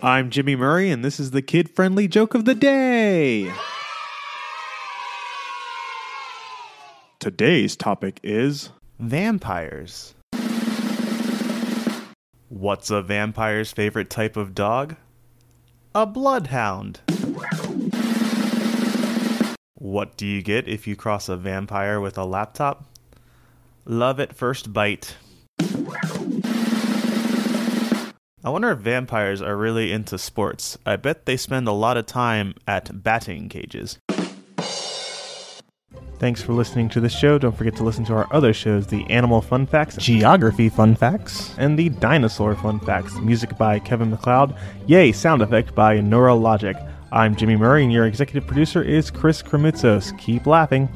I'm Jimmy Murray, and this is the kid friendly joke of the day. Today's topic is Vampires. What's a vampire's favorite type of dog? A bloodhound. What do you get if you cross a vampire with a laptop? Love at first bite. I wonder if vampires are really into sports. I bet they spend a lot of time at batting cages. Thanks for listening to the show. Don't forget to listen to our other shows the Animal Fun Facts, Geography Fun Facts, and the Dinosaur Fun Facts. Music by Kevin MacLeod. Yay, sound effect by Neurologic. I'm Jimmy Murray, and your executive producer is Chris Kremitzos. Keep laughing.